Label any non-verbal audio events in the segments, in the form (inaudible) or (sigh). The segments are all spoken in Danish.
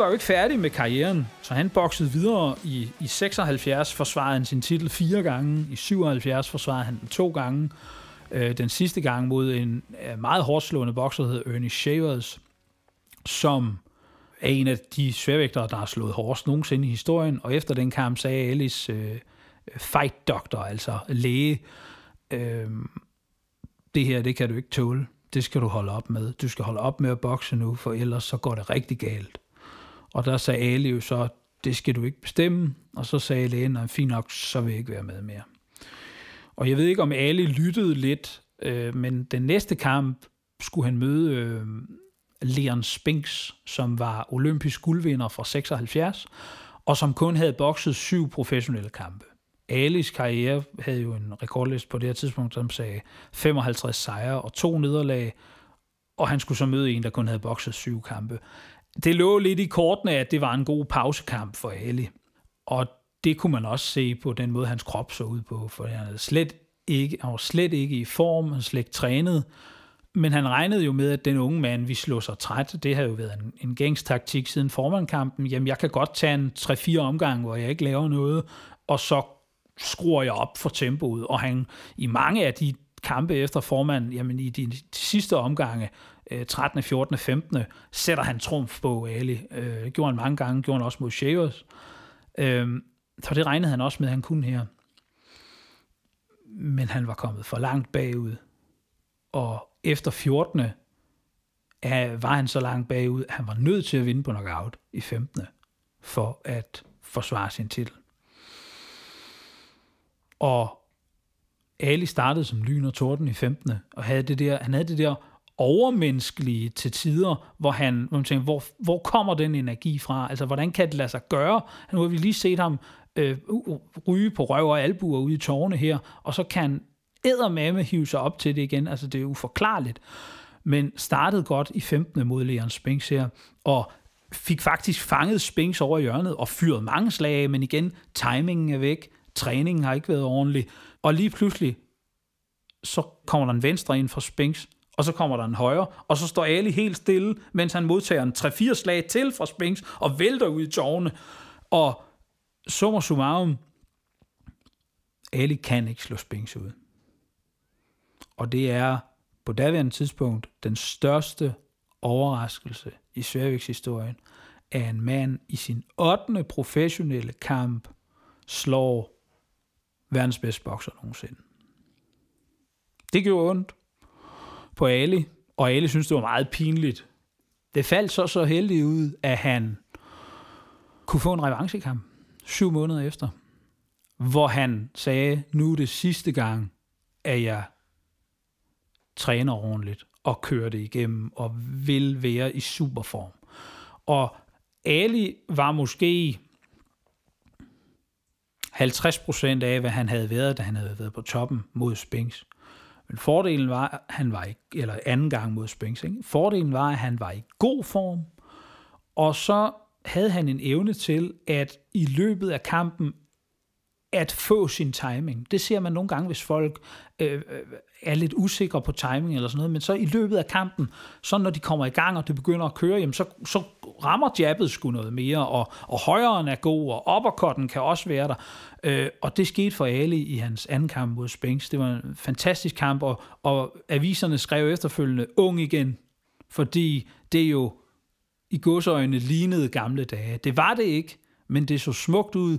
var jo ikke færdig med karrieren, så han boksede videre i, i 76, forsvarede han sin titel fire gange, i 77 forsvarede han den to gange, øh, den sidste gang mod en øh, meget hårdslående bokser, der hedder Ernie Shavers, som er en af de sværvægtere, der har slået hårdest nogensinde i historien, og efter den kamp sagde Alice øh, øh, fight doctor, altså læge, øh, det her, det kan du ikke tåle. Det skal du holde op med. Du skal holde op med at bokse nu, for ellers så går det rigtig galt. Og der sagde Ali jo så, det skal du ikke bestemme. Og så sagde lægen, at fint nok, så vil jeg ikke være med mere. Og jeg ved ikke, om Ali lyttede lidt, øh, men den næste kamp skulle han møde øh, Leon Spinks, som var olympisk guldvinder fra 76, og som kun havde bokset syv professionelle kampe. Alis karriere havde jo en rekordliste på det her tidspunkt, som sagde 55 sejre og to nederlag, og han skulle så møde en, der kun havde bokset syv kampe. Det lå lidt i kortene, at det var en god pausekamp for Ali. Og det kunne man også se på den måde, hans krop så ud på, for han, havde slet ikke, han var slet ikke i form, han slet ikke trænet, men han regnede jo med, at den unge mand, vi slå sig træt, det har jo været en, en gængstaktik siden formandkampen. Jamen, jeg kan godt tage en 3-4 omgang, hvor jeg ikke laver noget, og så skruer jeg op for tempoet. Og han i mange af de kampe efter formanden, jamen i de, de sidste omgange, 13., 14., 15., sætter han trumf på Ali. Øh, gjorde han mange gange, gjorde han også mod Shavers. Øh, så det regnede han også med, at han kunne her. Men han var kommet for langt bagud. Og efter 14. var han så langt bagud, at han var nødt til at vinde på knockout i 15. for at forsvare sin titel. Og Ali startede som lyn og torden i 15. og havde det der, han havde det der overmenneskelige til tider, hvor han, hvor, man tænker, hvor, hvor kommer den energi fra? Altså, hvordan kan det lade sig gøre? Nu har vi lige set ham øh, ryge på røv og albuer ude i tårne her, og så kan eddermame hive sig op til det igen. Altså, det er uforklarligt. Men startede godt i 15. mod Leon Spinks her, og fik faktisk fanget Spinks over hjørnet og fyret mange slag af, men igen, timingen er væk, træningen har ikke været ordentlig, og lige pludselig, så kommer der en venstre ind fra Spinks, og så kommer der en højre, og så står Ali helt stille, mens han modtager en 3-4 slag til fra Spinks, og vælter ud i tårne. Og summa summarum, Ali kan ikke slå Spinks ud. Og det er på daværende tidspunkt den største overraskelse i sværvægtshistorien, at en mand i sin 8. professionelle kamp slår verdens bedste bokser nogensinde. Det gjorde ondt på Ali, og Ali synes, det var meget pinligt. Det faldt så så heldigt ud, at han kunne få en revanchekamp syv måneder efter, hvor han sagde, nu er det sidste gang, at jeg træner ordentligt og kører det igennem og vil være i superform. Og Ali var måske 50% af, hvad han havde været, da han havde været på toppen mod Spinks. Men fordelen var, at han var i, eller anden gang mod Spinks, ikke? fordelen var, at han var i god form, og så havde han en evne til, at i løbet af kampen, at få sin timing. Det ser man nogle gange, hvis folk øh, øh, er lidt usikre på timing eller sådan noget, men så i løbet af kampen, så når de kommer i gang, og det begynder at køre, jamen så, så rammer jabbet sgu noget mere, og, og højeren er god, og uppercutten kan også være der. Øh, og det skete for Ali i hans anden kamp mod Spinks. Det var en fantastisk kamp, og, og aviserne skrev efterfølgende, ung igen, fordi det jo i godsøjne lignede gamle dage. Det var det ikke, men det så smukt ud,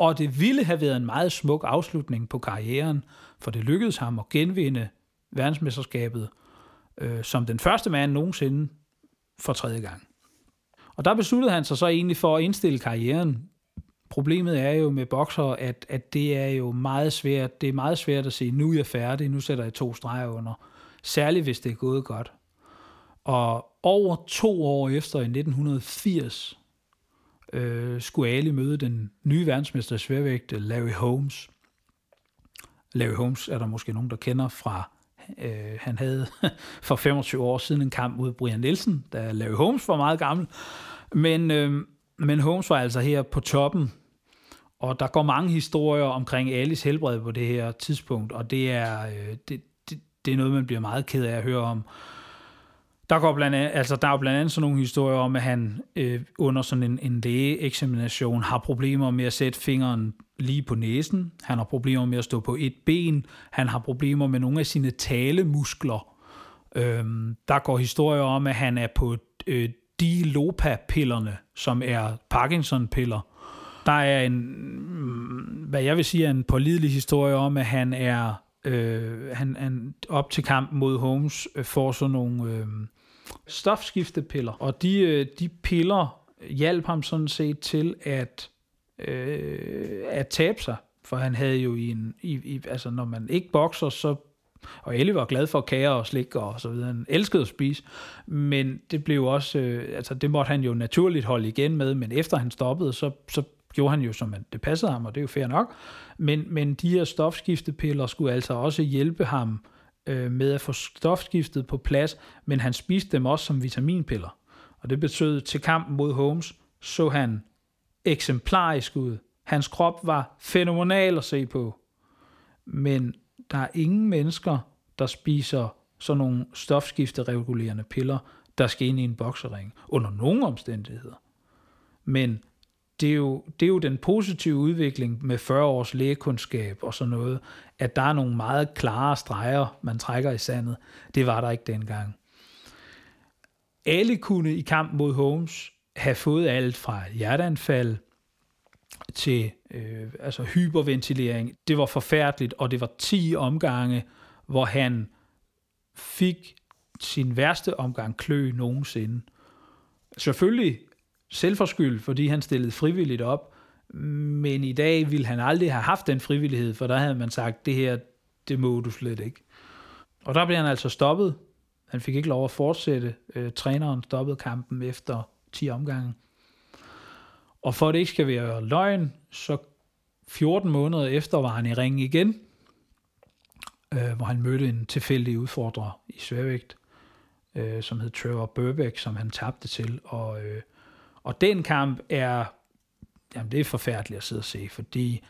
og det ville have været en meget smuk afslutning på karrieren, for det lykkedes ham at genvinde verdensmesterskabet øh, som den første mand nogensinde for tredje gang. Og der besluttede han sig så egentlig for at indstille karrieren. Problemet er jo med bokser, at, at det er jo meget svært. Det er meget svært at sige, nu er jeg færdig, nu sætter jeg to streger under. Særligt hvis det er gået godt. Og over to år efter i 1980, øh, skulle Ali møde den nye verdensmester i sværvægt, Larry Holmes. Larry Holmes er der måske nogen, der kender fra, øh, han havde (laughs) for 25 år siden en kamp mod Brian Nielsen, da Larry Holmes var meget gammel. Men, øh, men Holmes var altså her på toppen, og der går mange historier omkring Alis helbred på det her tidspunkt, og det er, øh, det, det, det er noget, man bliver meget ked af at høre om. Der, går blandt andet, altså, der er jo blandt andet sådan nogle historier om, at han øh, under sådan en, en lægeeksamination har problemer med at sætte fingeren lige på næsen. Han har problemer med at stå på et ben. Han har problemer med nogle af sine talemuskler. Øhm, der går historier om, at han er på øh, Dilopa-pillerne, som er Parkinson-piller. Der er en, mm, hvad jeg vil sige, er en pålidelig historie om, at han er øh, han, han op til kampen mod Holmes øh, får sådan nogle øh, stofskiftepiller, og de, øh, de piller hjalp ham sådan set til at, øh, at tabe sig, for han havde jo i en, i, i, altså når man ikke bokser, så og Ellie var glad for kager og slik og så videre. Han elskede at spise, men det blev også, øh, altså det måtte han jo naturligt holde igen med, men efter han stoppede, så, så gjorde han jo, som det passede ham, og det er jo fair nok. Men, men de her stofskiftepiller skulle altså også hjælpe ham øh, Øh, med at få stofskiftet på plads, men han spiste dem også som vitaminpiller. Og det betød, til kampen mod Holmes, så han eksemplarisk ud. Hans krop var fænomenal at se på. Men der er ingen mennesker, der spiser sådan nogle stofskifteregulerende piller, der skal ind i en boksering, under nogen omstændigheder. Men det er, jo, det er jo den positive udvikling med 40 års lægekundskab og sådan noget, at der er nogle meget klare streger, man trækker i sandet. Det var der ikke dengang. Alle kunne i kamp mod Holmes have fået alt fra hjerteanfald til øh, altså hyperventilering. Det var forfærdeligt, og det var 10 omgange, hvor han fik sin værste omgang klø nogensinde. Selvfølgelig selvforskyldt, fordi han stillede frivilligt op, men i dag ville han aldrig have haft den frivillighed, for der havde man sagt, det her, det må du slet ikke. Og der blev han altså stoppet. Han fik ikke lov at fortsætte. Øh, træneren stoppede kampen efter 10 omgange. Og for at det ikke skal være løgn, så 14 måneder efter var han i ringen igen, øh, hvor han mødte en tilfældig udfordrer i sværvægt, øh, som hed Trevor Burbeck, som han tabte til. Og, øh, og den kamp er, jamen det er forfærdeligt at sidde og se, fordi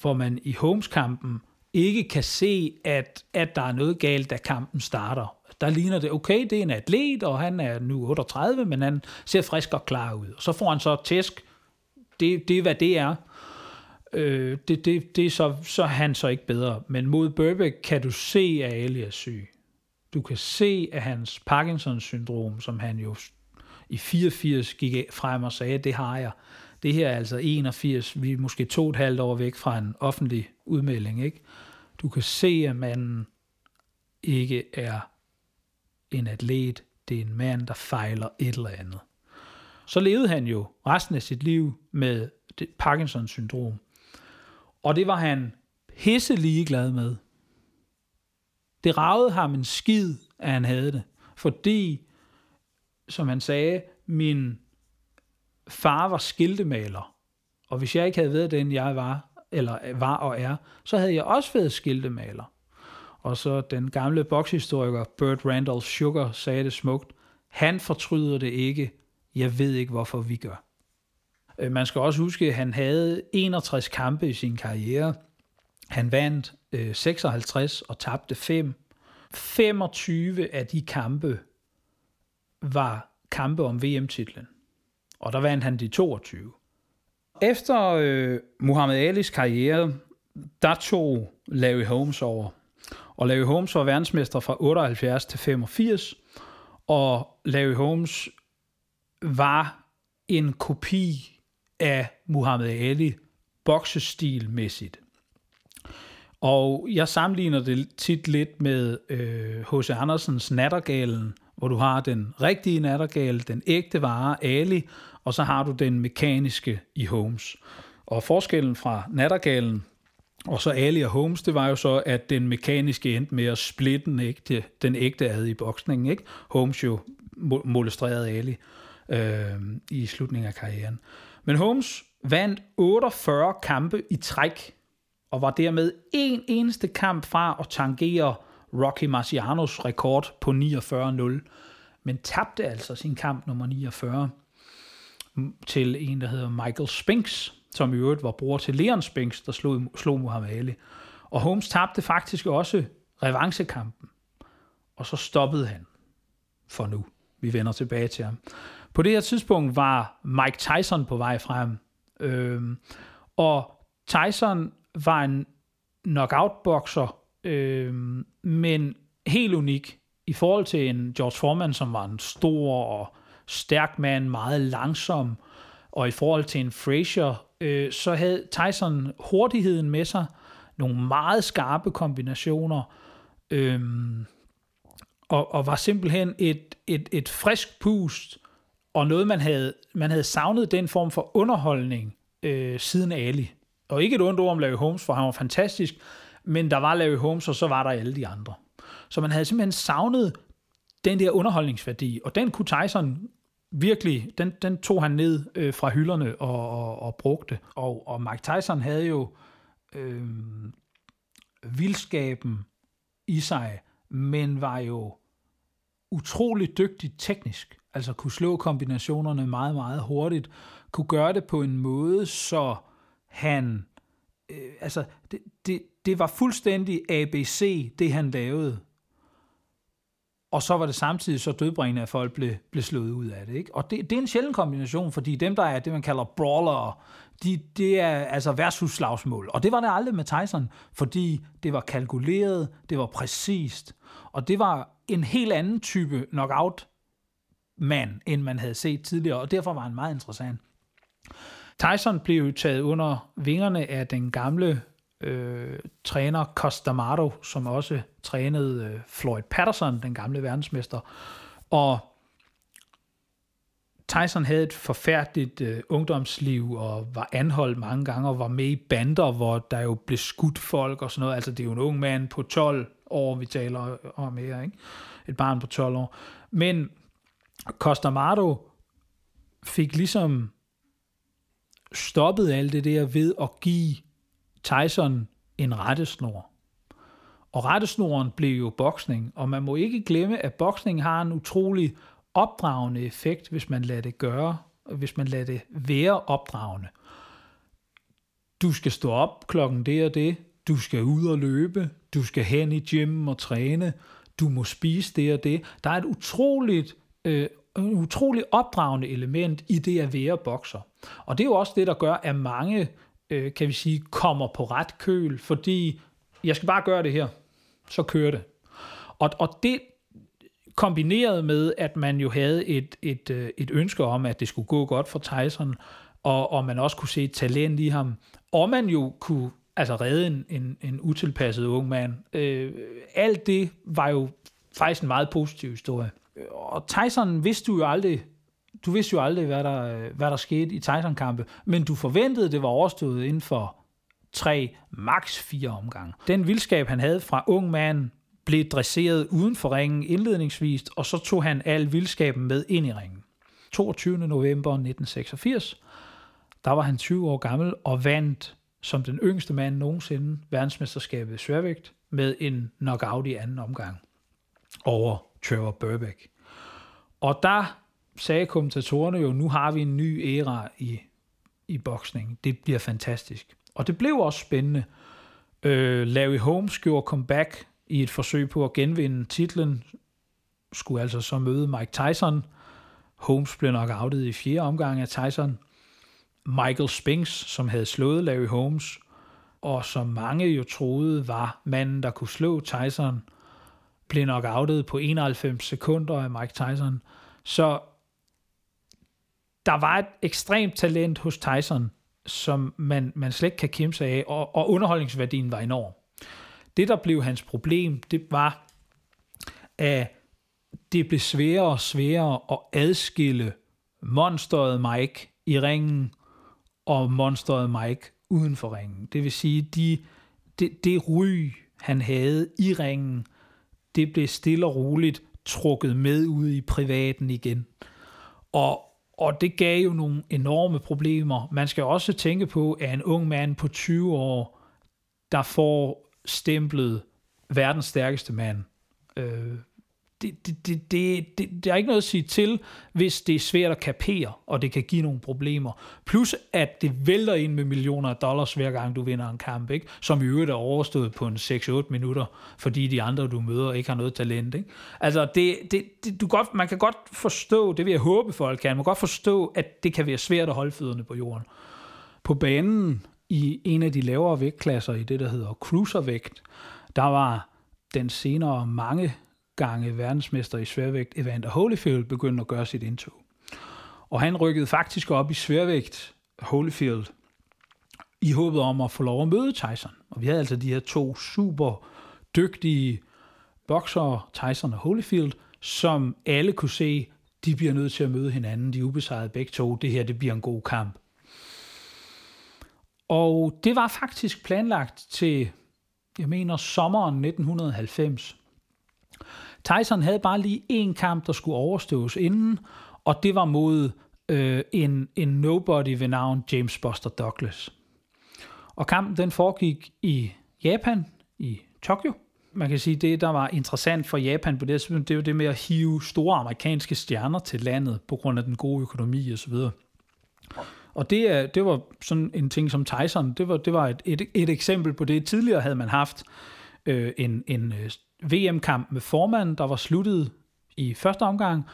hvor man i Holmes-kampen ikke kan se, at, at der er noget galt, da kampen starter. Der ligner det, okay, det er en atlet, og han er nu 38, men han ser frisk og klar ud. Og så får han så tæsk. Det, det er, hvad det er. Øh, det, det, det er så, så er han så ikke bedre. Men mod Burbeck kan du se, at Ali er syg. Du kan se, at hans Parkinsons syndrom, som han jo i 84 gik frem og sagde, det har jeg. Det her er altså 81, vi er måske to og et halvt år væk fra en offentlig udmelding. Ikke? Du kan se, at manden ikke er en atlet, det er en mand, der fejler et eller andet. Så levede han jo resten af sit liv med Parkinsons syndrom. Og det var han pisse ligeglad med. Det ragede ham en skid, at han havde det. Fordi som han sagde, min far var skiltemaler, og hvis jeg ikke havde været den, jeg var, eller var og er, så havde jeg også været skiltemaler. Og så den gamle bokshistoriker Burt Randolph Sugar sagde det smukt, han fortryder det ikke, jeg ved ikke, hvorfor vi gør. Øh, man skal også huske, at han havde 61 kampe i sin karriere. Han vandt øh, 56 og tabte 5. 25 af de kampe var kampe om VM-titlen. Og der vandt han de 22. Efter øh, Muhammad Alis karriere, der tog Larry Holmes over. Og Larry Holmes var verdensmester fra 78 til 85. Og Larry Holmes var en kopi af Muhammad Ali boksestilmæssigt. Og jeg sammenligner det tit lidt med H.C. Øh, Andersens Nattergalen, hvor du har den rigtige nattergale, den ægte vare, Ali, og så har du den mekaniske i Holmes. Og forskellen fra nattergalen og så Ali og Holmes, det var jo så, at den mekaniske endte med at splitte den ægte, den ægte ad i boksningen. Ikke? Holmes jo molestrerede Ali øh, i slutningen af karrieren. Men Holmes vandt 48 kampe i træk, og var dermed en eneste kamp fra at tangere Rocky Marcianos rekord på 49-0, men tabte altså sin kamp nummer 49 til en, der hedder Michael Spinks, som i øvrigt var bror til Leon Spinks, der slog, slog Muhammad Ali. Og Holmes tabte faktisk også revanchekampen, og så stoppede han. for nu. Vi vender tilbage til ham. På det her tidspunkt var Mike Tyson på vej frem. Øhm, og Tyson var en knockout-bokser, øhm, men helt unik i forhold til en George Foreman, som var en stor og stærk mand, meget langsom, og i forhold til en Frazier, øh, så havde Tyson hurtigheden med sig, nogle meget skarpe kombinationer, øh, og, og var simpelthen et, et, et frisk pust, og noget, man havde, man havde savnet den form for underholdning øh, siden Ali. Og ikke et ondt ord om Larry Holmes, for han var fantastisk, men der var Larry Holmes, og så var der alle de andre. Så man havde simpelthen savnet den der underholdningsværdi, og den kunne Tyson virkelig, den, den tog han ned øh, fra hylderne og, og, og brugte. Og, og Mike Tyson havde jo øh, vildskaben i sig, men var jo utrolig dygtig teknisk. Altså kunne slå kombinationerne meget, meget hurtigt. Kunne gøre det på en måde, så han... Øh, altså, det, det, det var fuldstændig ABC, det han lavede og så var det samtidig så dødbringende, at folk blev, blev slået ud af det. Ikke? Og det, det er en sjælden kombination, fordi dem, der er det, man kalder brawler, de, det er altså værtshusslagsmål. Og det var det aldrig med Tyson, fordi det var kalkuleret, det var præcist, og det var en helt anden type knockout mand, end man havde set tidligere, og derfor var han meget interessant. Tyson blev taget under vingerne af den gamle øh, træner Costamato, som også trænede øh, Floyd Patterson, den gamle verdensmester. Og Tyson havde et forfærdeligt øh, ungdomsliv og var anholdt mange gange og var med i bander, hvor der jo blev skudt folk og sådan noget. Altså det er jo en ung mand på 12 år, vi taler om her, ikke? Et barn på 12 år. Men Costamato fik ligesom stoppet alt det der ved at give Tyson en rettesnor. Og rettesnoren blev jo boksning, og man må ikke glemme, at boksning har en utrolig opdragende effekt, hvis man lader det gøre, hvis man lader det være opdragende. Du skal stå op klokken det og det, du skal ud og løbe, du skal hen i gym og træne, du må spise det og det. Der er et utroligt, øh, en utrolig opdragende element i det at være bokser. Og det er jo også det, der gør, at mange øh, kan vi sige, kommer på ret køl, fordi jeg skal bare gøre det her, så kører det. Og, og det kombineret med, at man jo havde et, et, øh, et ønske om, at det skulle gå godt for Tyson, og, og man også kunne se et talent i ham, og man jo kunne altså redde en, en, en utilpasset ung mand. Øh, alt det var jo faktisk en meget positiv historie. Og Tyson vidste du jo aldrig, du vidste jo aldrig, hvad der, hvad der skete i Tyson-kampe, men du forventede, det var overstået inden for tre, maks fire omgange. Den vildskab, han havde fra ung mand, blev dresseret uden for ringen indledningsvis, og så tog han al vildskaben med ind i ringen. 22. november 1986, der var han 20 år gammel og vandt som den yngste mand nogensinde verdensmesterskabet i sværvægt med en knockout i anden omgang over Trevor Burbeck. Og der sagde kommentatorerne jo, nu har vi en ny æra i, i boksning. Det bliver fantastisk. Og det blev også spændende. Øh, Larry Holmes gjorde comeback i et forsøg på at genvinde titlen. Skulle altså så møde Mike Tyson. Holmes blev nok outet i fjerde omgang af Tyson. Michael Spinks, som havde slået Larry Holmes, og som mange jo troede var manden, der kunne slå Tyson, blev nok outet på 91 sekunder af Mike Tyson. Så der var et ekstremt talent hos Tyson, som man, man slet ikke kan kæmpe sig af, og, og underholdningsværdien var enorm. Det, der blev hans problem, det var, at det blev sværere og sværere at adskille monsteret Mike i ringen og monsteret Mike uden for ringen. Det vil sige, de, det, det ry, han havde i ringen, det blev stille og roligt trukket med ud i privaten igen. Og, og det gav jo nogle enorme problemer. Man skal også tænke på, at en ung mand på 20 år, der får stemplet verdens stærkeste mand, øh, det, det, det, det, det, der er ikke noget at sige til, hvis det er svært at kapere, og det kan give nogle problemer. Plus, at det vælter ind med millioner af dollars, hver gang du vinder en kamp, ikke? som i øvrigt er overstået på en 6-8 minutter, fordi de andre, du møder, ikke har noget talent. Ikke? Altså, det, det, det, du godt, man kan godt forstå, det vil jeg håbe, folk kan, man kan godt forstå, at det kan være svært at holde fødderne på jorden. På banen i en af de lavere vægtklasser, i det, der hedder cruiservægt, der var den senere mange gange verdensmester i sværvægt Evander Holyfield begyndte at gøre sit indtog. Og han rykkede faktisk op i sværvægt Holyfield i håbet om at få lov at møde Tyson. Og vi havde altså de her to super dygtige boksere, Tyson og Holyfield, som alle kunne se, de bliver nødt til at møde hinanden, de er ubesejrede begge to, det her det bliver en god kamp. Og det var faktisk planlagt til, jeg mener, sommeren 1990. Tyson havde bare lige en kamp, der skulle overstås inden, og det var mod øh, en, en nobody ved navn James Buster Douglas. Og kampen den foregik i Japan, i Tokyo. Man kan sige, det der var interessant for Japan på det tidspunkt, det var det med at hive store amerikanske stjerner til landet på grund af den gode økonomi osv. Og det, det var sådan en ting som Tyson, det var, det var et, et, et eksempel på det. Tidligere havde man haft øh, en, en øh, VM-kamp med formanden, der var sluttet i første omgang,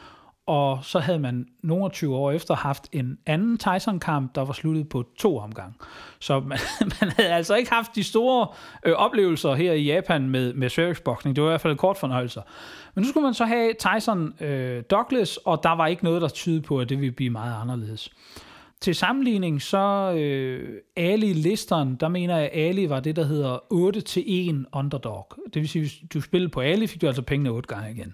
og så havde man nogle 20 år efter haft en anden Tyson-kamp, der var sluttet på to omgang. Så (laughs) man, man havde altså ikke haft de store øh, oplevelser her i Japan med, med sværvægtsboksning. Det var i hvert fald kort fornøjelse. Men nu skulle man så have Tyson øh, Douglas, og der var ikke noget, der tydede på, at det ville blive meget anderledes. Til sammenligning, så øh, Ali-listeren, der mener jeg, at Ali var det, der hedder 8-1 underdog. Det vil sige, hvis du spillede på Ali, fik du altså pengene 8 gange igen.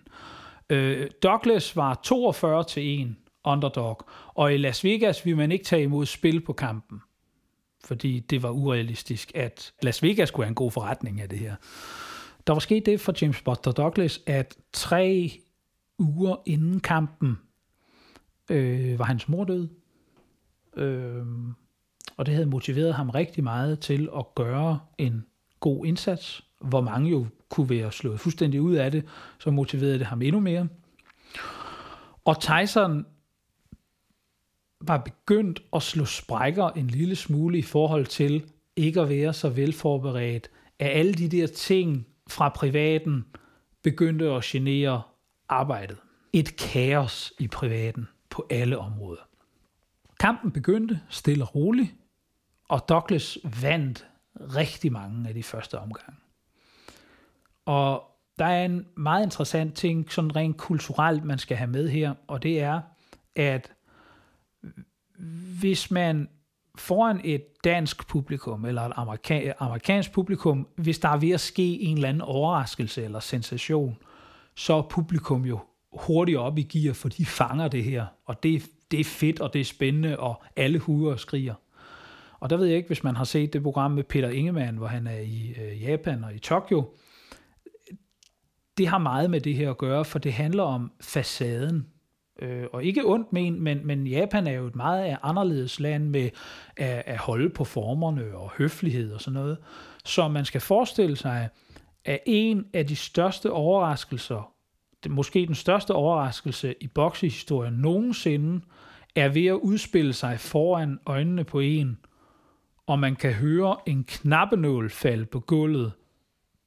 Øh, Douglas var 42-1 underdog, og i Las Vegas ville man ikke tage imod spil på kampen, fordi det var urealistisk, at Las Vegas skulle have en god forretning af det her. Der var sket det for James Buster Douglas, at tre uger inden kampen øh, var hans mor død. Øh, og det havde motiveret ham rigtig meget til at gøre en god indsats, hvor mange jo kunne være slået fuldstændig ud af det, så motiverede det ham endnu mere. Og Tyson var begyndt at slå sprækker en lille smule i forhold til ikke at være så velforberedt, at alle de der ting fra privaten begyndte at genere arbejdet. Et kaos i privaten på alle områder. Kampen begyndte stille og roligt, og Douglas vandt rigtig mange af de første omgange. Og der er en meget interessant ting, sådan rent kulturelt, man skal have med her, og det er, at hvis man foran et dansk publikum, eller et amerika- amerikansk publikum, hvis der er ved at ske en eller anden overraskelse eller sensation, så er publikum jo hurtigt op i gear, for de fanger det her, og det, det er fedt, og det er spændende, og alle huger og skriger. Og der ved jeg ikke, hvis man har set det program med Peter Ingemann, hvor han er i øh, Japan og i Tokyo, det har meget med det her at gøre, for det handler om facaden. Øh, og ikke ondt men, men, men Japan er jo et meget anderledes land med at, at holde på formerne og høflighed og sådan noget. Så man skal forestille sig, at en af de største overraskelser, måske den største overraskelse i boksehistorien nogensinde, er ved at udspille sig foran øjnene på en, og man kan høre en knappenål falde på gulvet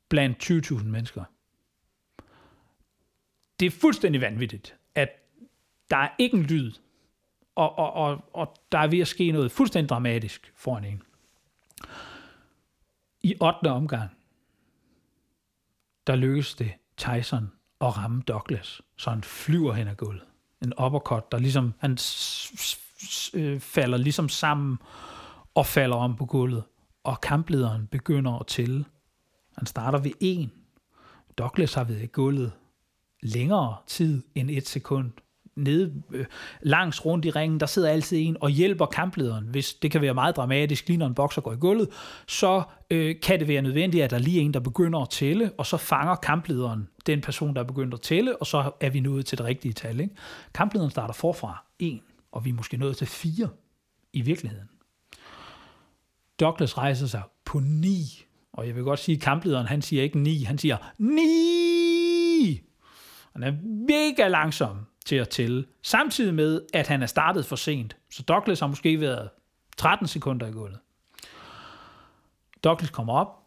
blandt 20.000 mennesker. Det er fuldstændig vanvittigt, at der er ikke en lyd, og, og, og, og der er ved at ske noget fuldstændig dramatisk foran en. I 8. omgang, der lykkes det Tyson at ramme Douglas, så han flyver hen ad gulvet. En uppercut, der ligesom, han øh, falder ligesom sammen og falder om på gulvet. Og kamplederen begynder at tælle. Han starter ved en. Douglas har været i gulvet længere tid end et sekund. Nede øh, langs rundt i ringen, der sidder altid en og hjælper kamplederen. Hvis det kan være meget dramatisk, lige når en bokser går i gulvet, så øh, kan det være nødvendigt, at der lige er en, der begynder at tælle, og så fanger kamplederen den person, der er begyndt at tælle, og så er vi nået til det rigtige tal. Ikke? Kamplederen starter forfra en, og vi er måske nået til fire i virkeligheden. Douglas rejser sig på 9. Og jeg vil godt sige, at kamplederen, han siger ikke 9, han siger 9! Han er mega langsom til at tælle, samtidig med, at han er startet for sent. Så Douglas har måske været 13 sekunder i gulvet. Douglas kommer op,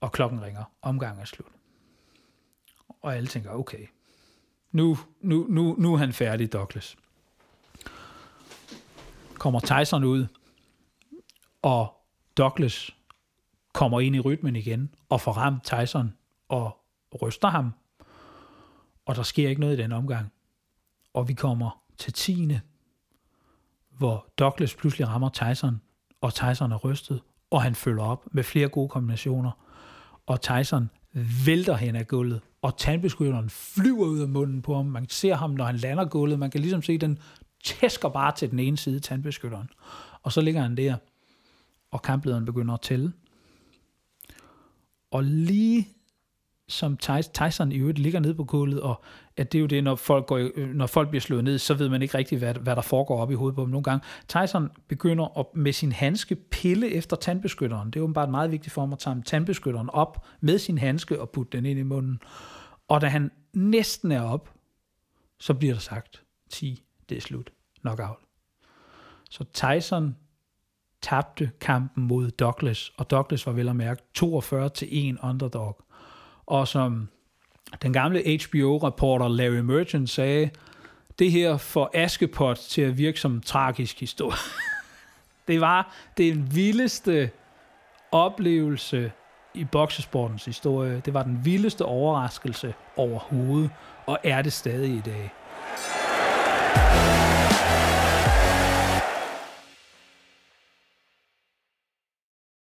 og klokken ringer. Omgangen er slut. Og alle tænker, okay, nu, nu, nu, nu er han færdig, Douglas. Kommer Tyson ud, og Douglas kommer ind i rytmen igen, og får ramt Tyson, og ryster ham. Og der sker ikke noget i den omgang. Og vi kommer til 10. hvor Douglas pludselig rammer Tyson, og Tyson er rystet, og han følger op med flere gode kombinationer. Og Tyson vælter hen af gulvet, og tandbeskytteren flyver ud af munden på ham. Man ser ham, når han lander gulvet. Man kan ligesom se, den tæsker bare til den ene side, tandbeskytteren. Og så ligger han der, og kamplederen begynder at tælle. Og lige som Tyson i øvrigt ligger nede på gulvet, og at det er jo det, når folk, går, øh, når folk bliver slået ned, så ved man ikke rigtigt, hvad, hvad der foregår op i hovedet på dem nogle gange. Tyson begynder at, med sin handske pille efter tandbeskytteren. Det er jo bare meget vigtigt for ham at tage tandbeskytteren op med sin handske og putte den ind i munden. Og da han næsten er op, så bliver der sagt 10, det er slut. Knockout. Så Tyson tabte kampen mod Douglas, og Douglas var vel at mærke 42 til 1 underdog. Og som den gamle HBO-reporter Larry Merchant sagde, det her får Askepot til at virke som en tragisk historie. (laughs) det var den vildeste oplevelse i boksesportens historie. Det var den vildeste overraskelse overhovedet, og er det stadig i dag.